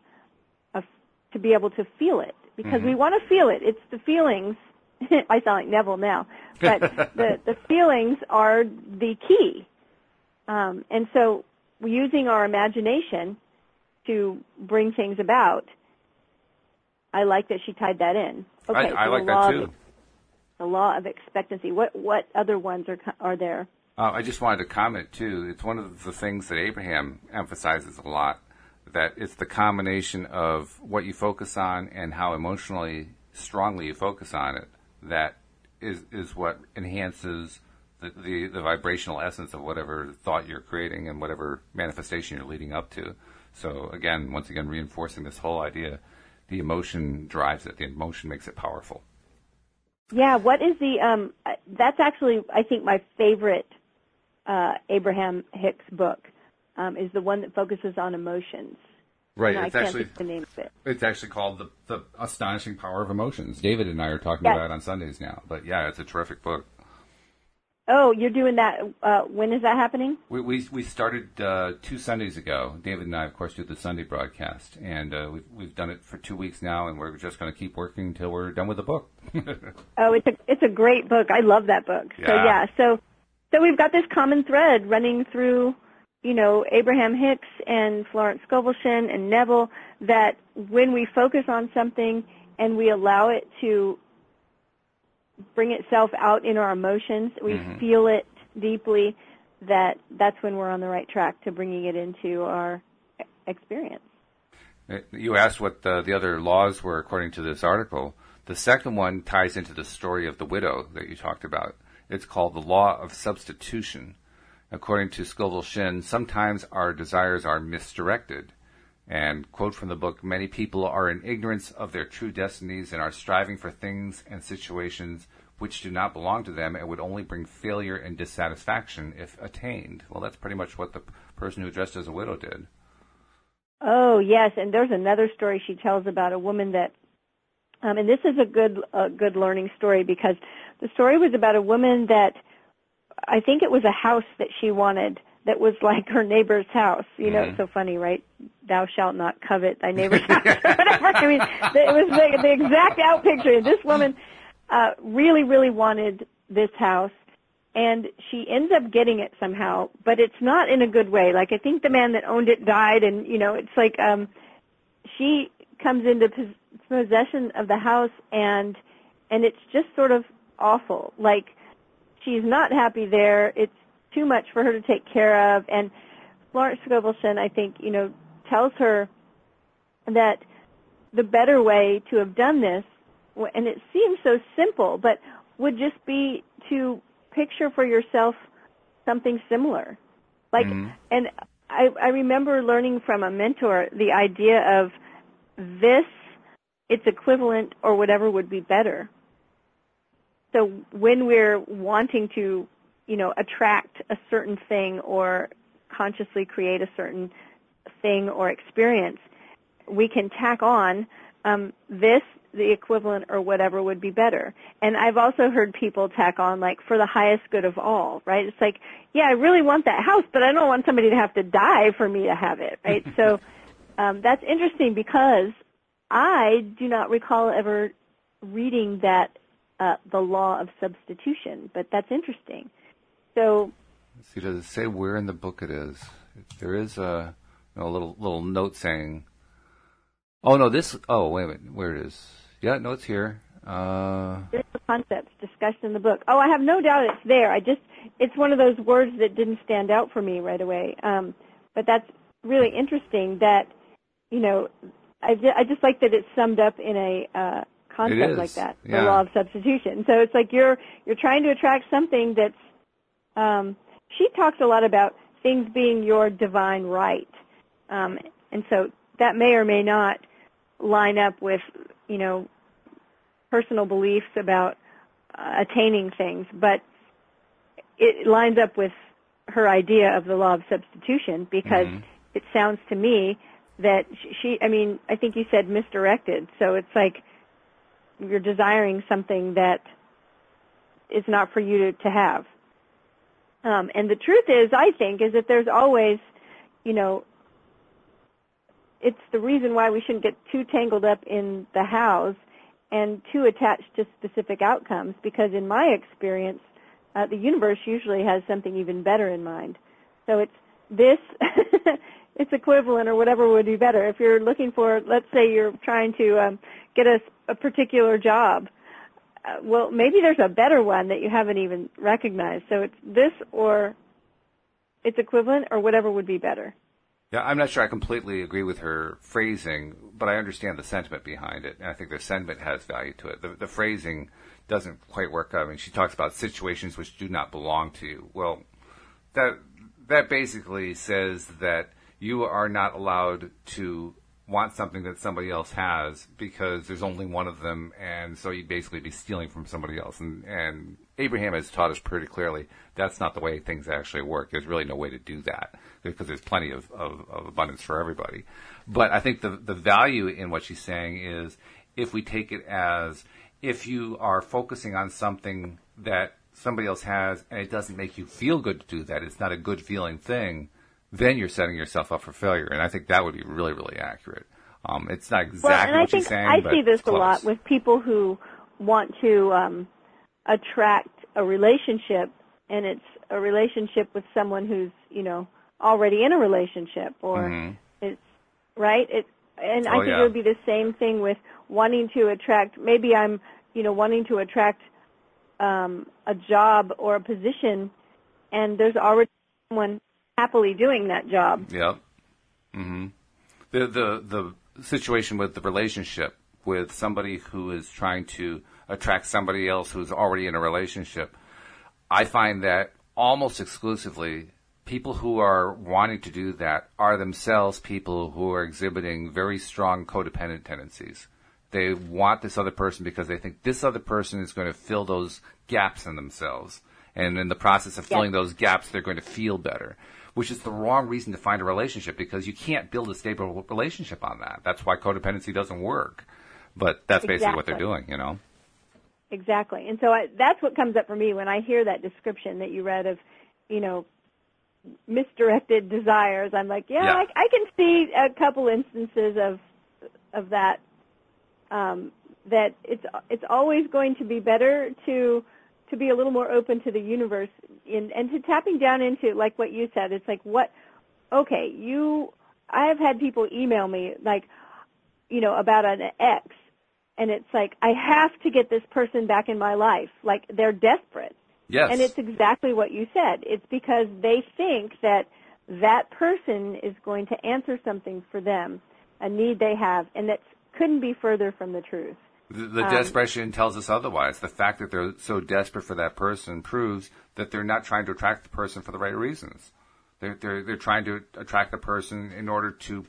to be able to feel it because mm-hmm. we want to feel it. It's the feelings. I sound like Neville now, but the the feelings are the key. Um, and so, using our imagination to bring things about, I like that she tied that in. Okay, I, I so like the law that too. Of, the law of expectancy. What what other ones are are there? Uh, I just wanted to comment too. It's one of the things that Abraham emphasizes a lot that it's the combination of what you focus on and how emotionally strongly you focus on it that is is what enhances the, the, the vibrational essence of whatever thought you're creating and whatever manifestation you're leading up to. So again, once again, reinforcing this whole idea, the emotion drives it. The emotion makes it powerful. Yeah. What is the? Um, that's actually, I think, my favorite uh, Abraham Hicks book um, is the one that focuses on emotions. Right. And it's actually the name of it. It's actually called the the astonishing power of emotions. David and I are talking Yes. about it on Sundays now. But yeah, it's a terrific book. Oh, you're doing that. Uh, when is that happening? We we, we started uh, two Sundays ago. David and I, of course, do the Sunday broadcast, and uh, we've we've done it for two weeks now, and we're just going to keep working until we're done with the book. Oh, it's a it's a great book. I love that book. Yeah. So Yeah. so so we've got this common thread running through, you know, Abraham Hicks and Florence Scovel Shinn and Neville that when we focus on something and we allow it to bring itself out in our emotions, we Mhm. feel it deeply that that's when we're on the right track to bringing it into our experience. Uh, You asked what the, the other laws were according to this article. The second one ties into the story of the widow that you talked about. It's called the law of substitution. According to Scovel Shinn, sometimes our desires are misdirected. And quote from the book, many people are in ignorance of their true destinies and are striving for things and situations which do not belong to them and would only bring failure and dissatisfaction if attained. Well, that's pretty much what the person who dressed as a widow did. Oh yes, and there's another story she tells about a woman that, um, and this is a good a good learning story because the story was about a woman that I think it was a house that she wanted that was like her neighbor's house. You know, Mhm. it's so funny, right? Thou shalt not covet thy neighbor's house whatever. I mean, it was the, the exact out picture. This woman uh, really, really wanted this house, and she ends up getting it somehow, but it's not in a good way. Like I think the man that owned it died, and you know, it's like um, she comes into pos- possession of the house, and and it's just sort of awful. Like she's not happy there. It's too much for her to take care of, and Florence Scovel Shinn, I think, you know, tells her that the better way to have done this, and it seems so simple, but would just be to picture for yourself something similar. Like, Mhm. and I, I remember learning from a mentor the idea of this, its equivalent, or whatever would be better. So when we're wanting to, you know, attract a certain thing or consciously create a certain thing or experience, we can tack on um, this the equivalent or whatever would be better. And I've also heard people tack on like for the highest good of all, right? It's like, yeah, I really want that house, but I don't want somebody to have to die for me to have it, right? so um, that's interesting because I do not recall ever reading that uh, the law of substitution, but that's interesting. So, Let's see, does it say where in the book it is? There is a, a little little note saying. Oh no, this. Oh wait a minute, where it is? Yeah, no, it's here. Uh, the concepts discussed in the book. Oh, I have no doubt it's there. I just it's one of those words that didn't stand out for me right away. Um, but that's really interesting that you know I, ju- I just like that it's summed up in a uh, concept like that, yeah. the law of substitution. So it's like you're you're trying to attract something that's. Um, she talks a lot about things being your divine right, um, and so that may or may not line up with you know personal beliefs about uh, attaining things, but it lines up with her idea of the law of substitution because Mhm. it sounds to me that she, I mean, I think you said misdirected. So it's like you're desiring something that is not for you to, to have. Um, and the truth is, I think, is that there's always, you know, it's the reason why we shouldn't get too tangled up in the hows and too attached to specific outcomes because in my experience, uh, the universe usually has something even better in mind. So it's this, it's equivalent or whatever would be better. If you're looking for, let's say you're trying to um, get a, a particular job, uh, well, maybe there's a better one that you haven't even recognized. So it's this or it's equivalent or whatever would be better. I'm not sure I completely agree with her phrasing, but I understand the sentiment behind it, and I think the sentiment has value to it. The, the phrasing doesn't quite work. I mean, she talks about situations which do not belong to you. Well, that that basically says that you are not allowed to want something that somebody else has because there's only one of them, and so you'd basically be stealing from somebody else. And, and Abraham has taught us pretty clearly that's not the way things actually work. There's really no way to do that because there's plenty of, of, of abundance for everybody. But I think the the value in what she's saying is if we take it as if you are focusing on something that somebody else has and it doesn't make you feel good to do that, it's not a good feeling thing, then you're setting yourself up for failure. And I think that would be really, really accurate. Um, it's not exactly well, and I what think she's saying, I see this a lot with people who want to um, attract a relationship, and it's a relationship with someone who's you know already in a relationship, or Mhm. it's right. It and I Oh, think yeah. it would be the same thing with wanting to attract. Maybe I'm you know wanting to attract um, a job or a position, and there's already someone happily doing that job. Yep. hmm The the the situation with the relationship with somebody who is trying to attract somebody else who's already in a relationship, I find that almost exclusively people who are wanting to do that are themselves people who are exhibiting very strong codependent tendencies. They want this other person because they think this other person is going to fill those gaps in themselves. And in the process of filling those gaps, they're going to feel better, which is the wrong reason to find a relationship because you can't build a stable relationship on that. That's why codependency doesn't work. But that's basically what they're doing, you know? Exactly. And so I, that's what comes up for me when I hear that description that you read of, you know, misdirected desires. I'm like, yeah, Yeah. I, I can see a couple instances of of that. Um, that it's it's always going to be better to to be a little more open to the universe in, and to tapping down into like what you said. It's like what, okay, you. I have had people email me like, you know, about an ex, and it's like I have to get this person back in my life. Like they're desperate. Yes. And it's exactly what you said. It's because they think that that person is going to answer something for them, a need they have, and that couldn't be further from the truth. The, the Um, desperation tells us otherwise. The fact that they're so desperate for that person proves that they're not trying to attract the person for the right reasons. They're, they're, they're trying to attract the person in order to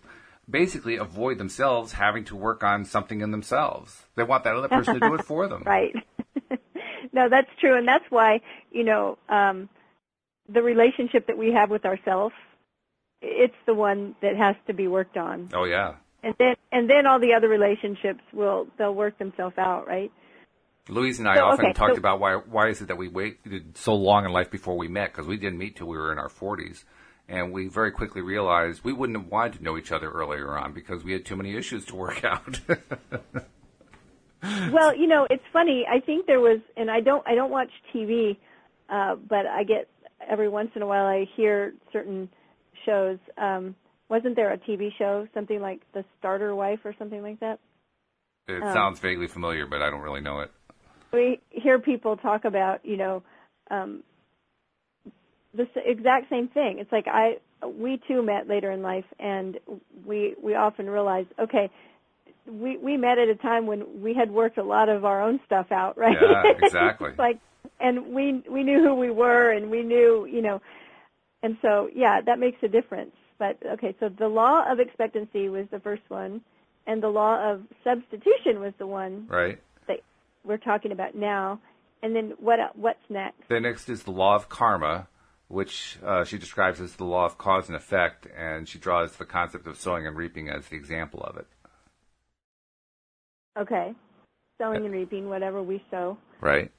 basically avoid themselves having to work on something in themselves. They want that other person to do it for them. Right. no, that's true, and that's why you know um, the relationship that we have with ourselves. It's the one that has to be worked on. Oh yeah, And then and then all the other relationships will they'll work themselves out, right? Louise and I So, often okay, talked so- about why why is it that we waited so long in life before we met because we didn't meet till we were in our 40s. And we very quickly realized we wouldn't have wanted to know each other earlier on because we had too many issues to work out. Well, you know, it's funny. I think there was, and I don't, I don't watch TV, uh, but I get every once in a while I hear certain shows. Um, wasn't there a TV show, something like The Starter Wife or something like that? it Oh. sounds vaguely familiar, but I don't really know it. We hear people talk about, you know, um, the exact same thing. It's like I, we too met later in life, and we we often realize, okay, we we met at a time when we had worked a lot of our own stuff out, right? Yeah, exactly. Like, and we we knew who we were, and we knew, you know, and so yeah, that makes a difference. But okay, so the law of expectancy was the first one, and the law of substitution was the one Right. that we're talking about now. And then what what's next? The next is the law of karma, which uh, she describes as the law of cause and effect, and she draws the concept of sowing and reaping as the example of it. Okay, sowing and reaping, whatever we sow. Right.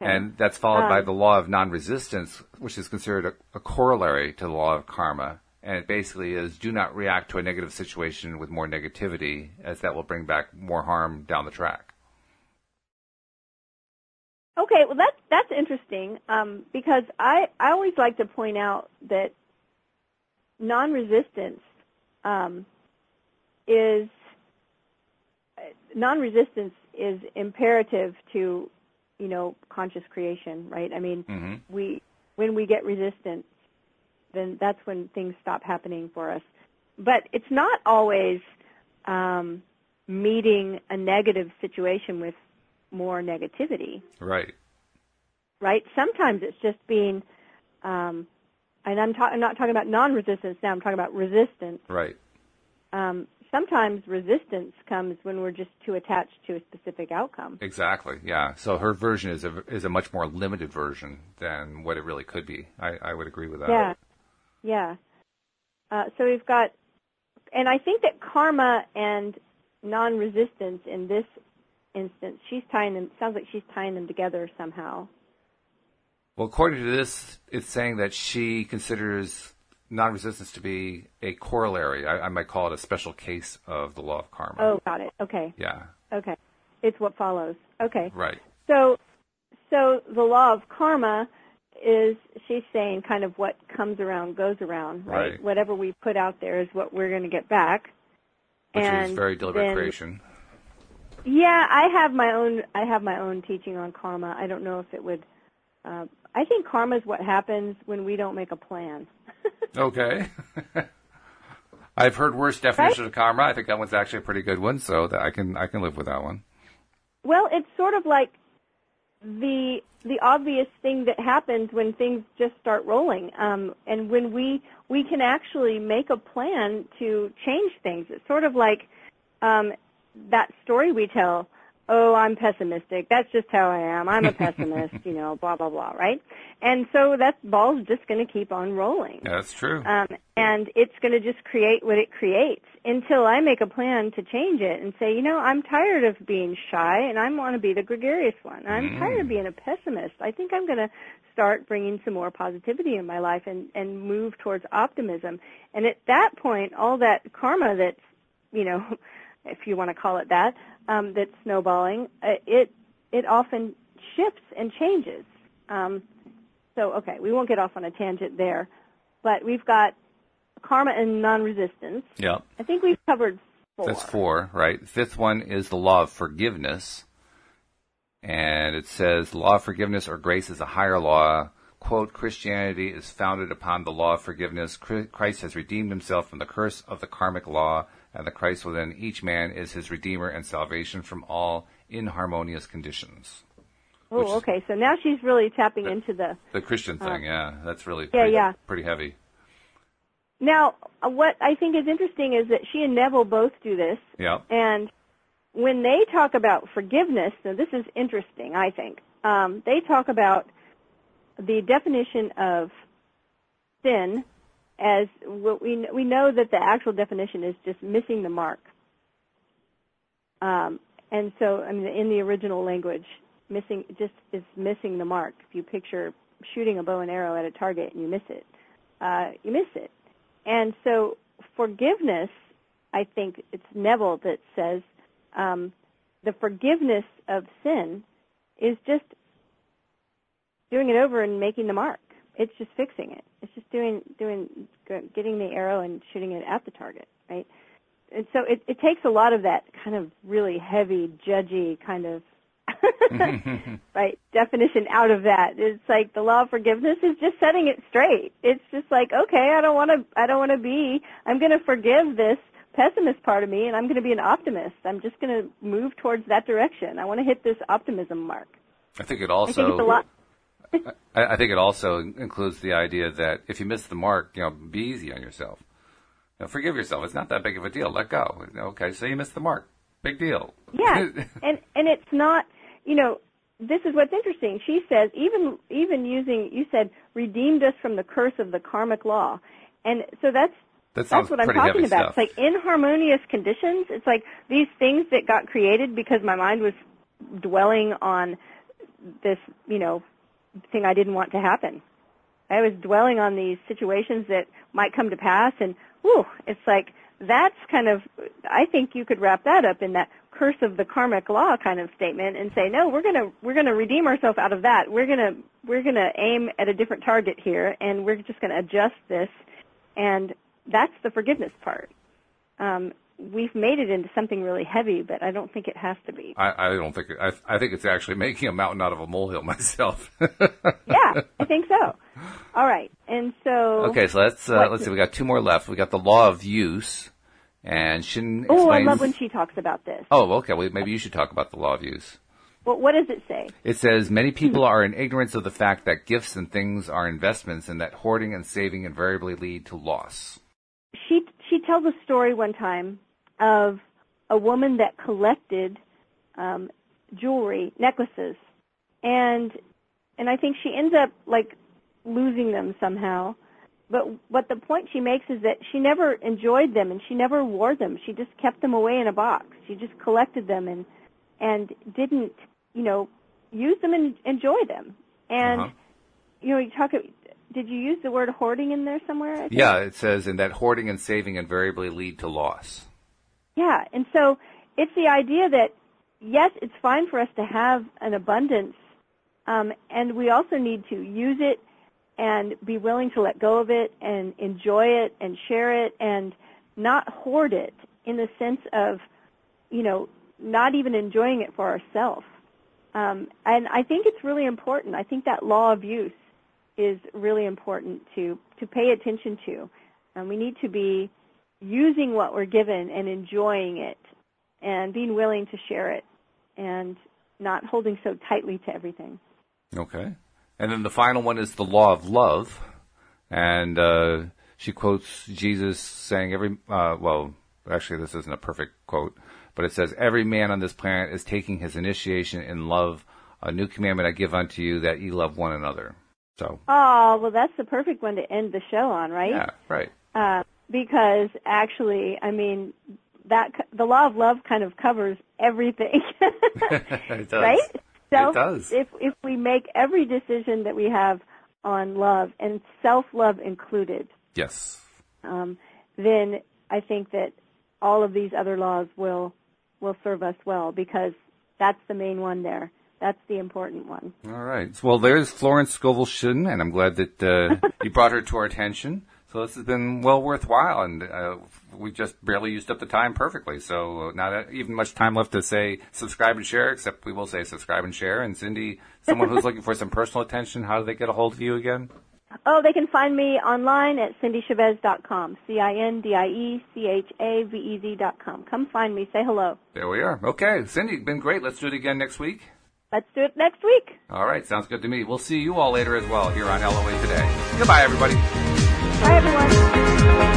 Okay. And that's followed by Um, the law of non-resistance, which is considered a, a corollary to the law of karma. And it basically is do not react to a negative situation with more negativity, as that will bring back more harm down the track. Okay, well that's that's interesting um, because I I always like to point out that non-resistance um, is non-resistance is imperative to you know conscious creation, right? I mean, hmm we when we get resistance, then that's when things stop happening for us. But it's not always um, meeting a negative situation with more negativity, Right. right? Sometimes it's just being, um, and I'm, ta- I'm not talking about non-resistance now. I'm talking about resistance. Right. Um, sometimes resistance comes when we're just too attached to a specific outcome. Exactly. Yeah. So her version is a is a much more limited version than what it really could be. I, I would agree with that. Yeah, yeah. Uh, so we've got, and I think that karma and non-resistance in this instance, she's tying them. Sounds like she's tying them together somehow. Well, according to this, it's saying that she considers non-resistance to be a corollary. I, I might call it a special case of the law of karma. Oh, got it. Okay, Yeah. okay. It's what follows. Okay. Right. So, so the law of karma is she's saying kind of what comes around goes around, right? Right. Whatever we put out there is what we're going to get back. Which and is very deliberate then- creation. Yeah, I have my own. I have my own teaching on karma. I don't know if it would. Uh, I think karma is what happens when we don't make a plan. Okay. I've heard worse definitions of karma. I think that one's actually a pretty good one, so that I can I can live with that one. well, it's sort of like the the obvious thing that happens when things just start rolling, um, and when we we can actually make a plan to change things. It's sort of like um, that story we tell. Oh, I'm pessimistic. That's just how I am. I'm a pessimist. You know, blah blah blah. Right? And so that ball's just going to keep on rolling. That's true. um, and it's going to just create what it creates until I make a plan to change it and say, you know, I'm tired of being shy and I want to be the gregarious one. I'm Mm. tired of being a pessimist. I think I'm going to start bringing some more positivity in my life and and move towards optimism. And at that point, all that karma that's, you know, if you want to call it that, um, that's snowballing, uh, it it often shifts and changes. Um, so okay, we won't get off on a tangent there, but we've got karma and non-resistance. yeah. I think we've covered four. That's four, right? Fifth one is the law of forgiveness. And it says law of forgiveness or grace is a higher law. Quote, Christianity is founded upon the law of forgiveness. Christ has redeemed himself from the curse of the karmic law, and the Christ within each man is his redeemer and salvation from all inharmonious conditions. Oh, okay. So now she's really tapping into the. The Christian thing, yeah, that's really Uh, Yeah, pretty, yeah. pretty heavy. Now, uh, what I think is interesting is that she and Neville both do this, Yeah, and when they talk about forgiveness, now this is interesting. I think um, they talk about the definition of sin as what we we know that the actual definition is just missing the mark. Um, and so, I mean, in the original language, missing just is missing the mark. If you picture shooting a bow and arrow at a target and you miss it, uh, you miss it. And so, forgiveness, I think it's Neville that says um, the forgiveness of sin is just doing it over and making the mark. It's just fixing it. It's just doing doing getting the arrow and shooting it at the target, right? And so it, it takes a lot of that kind of really heavy, judgy kind of right definition out of that. It's like the law of forgiveness is just setting it straight. It's just like, okay, I don't want to I don't want to be I'm going to forgive this pessimist part of me and I'm going to be an optimist. I'm just going to move towards that direction. I want to hit this optimism mark. I think it also I think it's a lot I, I, think it also includes the idea that if you miss the mark, you know, be easy on yourself. You know, forgive yourself. It's not that big of a deal. Let go. Okay, so you missed the mark. Big deal. Yeah, and and it's not. You know, this is what's interesting. She says even even using you said redeemed us from the curse of the karmic law, and so that's that that's what I'm talking about. Stuff. It's like inharmonious conditions. It's like these things that got created because my mind was dwelling on this, you know, thing I didn't want to happen. I was dwelling on these situations that might come to pass and whew, it's like that's kind of I think you could wrap that up in that curse of the karmic law kind of statement and say, no, we're gonna we're gonna redeem ourselves out of that. We're gonna we're gonna aim at a different target here and we're just gonna adjust this and that's the forgiveness part. Um, we've made it into something really heavy, but I don't think it has to be. I, I don't think it, I, I think it's actually making a mountain out of a molehill myself. yeah, I think so. All right, and so okay, so let's uh, let's see. We got two more left. We got the law of use, and Shinn. Oh, I love when she talks about this. Oh, okay. Well, maybe you should talk about the law of use. Well, what does it say? It says many people are in ignorance of the fact that gifts and things are investments, and that hoarding and saving invariably lead to loss. She she tells a story one time of a woman that collected um, jewelry, necklaces, and and I think she ends up like losing them somehow. But what the point she makes is that she never enjoyed them and she never wore them. She just kept them away in a box. She just collected them and and didn't, you know, use them and enjoy them. And uh-huh. you know, you talk did you use the word hoarding in there somewhere? Yeah, it says in that hoarding and saving invariably lead to loss. Yeah, and so it's the idea that yes, it's fine for us to have an abundance, um, and we also need to use it and be willing to let go of it and enjoy it and share it and not hoard it in the sense of, you know, not even enjoying it for ourselves. Um, and I think it's really important. I think that law of use is really important to to pay attention to. And we need to be using what we're given and enjoying it and being willing to share it and not holding so tightly to everything. Okay. And then the final one is the law of love. And uh, she quotes Jesus saying, every, uh, well, actually, this isn't a perfect quote, but it says, Every man on this planet is taking his initiation in love. A new commandment I give unto you that ye love one another. So. Oh, well, that's the perfect one to end the show on, right? Yeah, right. Uh, because actually, I mean, that the law of love kind of covers everything. it does. Right? Self, it does. If if we make every decision that we have on love and self love included, yes, um, then I think that all of these other laws will will serve us well because that's the main one there. That's the important one. All right. Well, there's Florence Scovel Shinn, and I'm glad that uh, you brought her to our attention. So this has been well worthwhile, and uh, we just barely used up the time perfectly. So not even much time left to say subscribe and share, except we will say subscribe and share. And Cindy, someone who's looking for some personal attention, how do they get a hold of you again? Oh, they can find me online at cindiechavez.com. C-I-N-D-I-E-C-H-A-V-E-Z dot com. Come find me. Say hello. There we are. Okay. Cindy, been great. Let's do it again next week. Let's do it next week. All right. Sounds good to me. We'll see you all later as well here on LOA Today. Goodbye, everybody. Bye, everyone.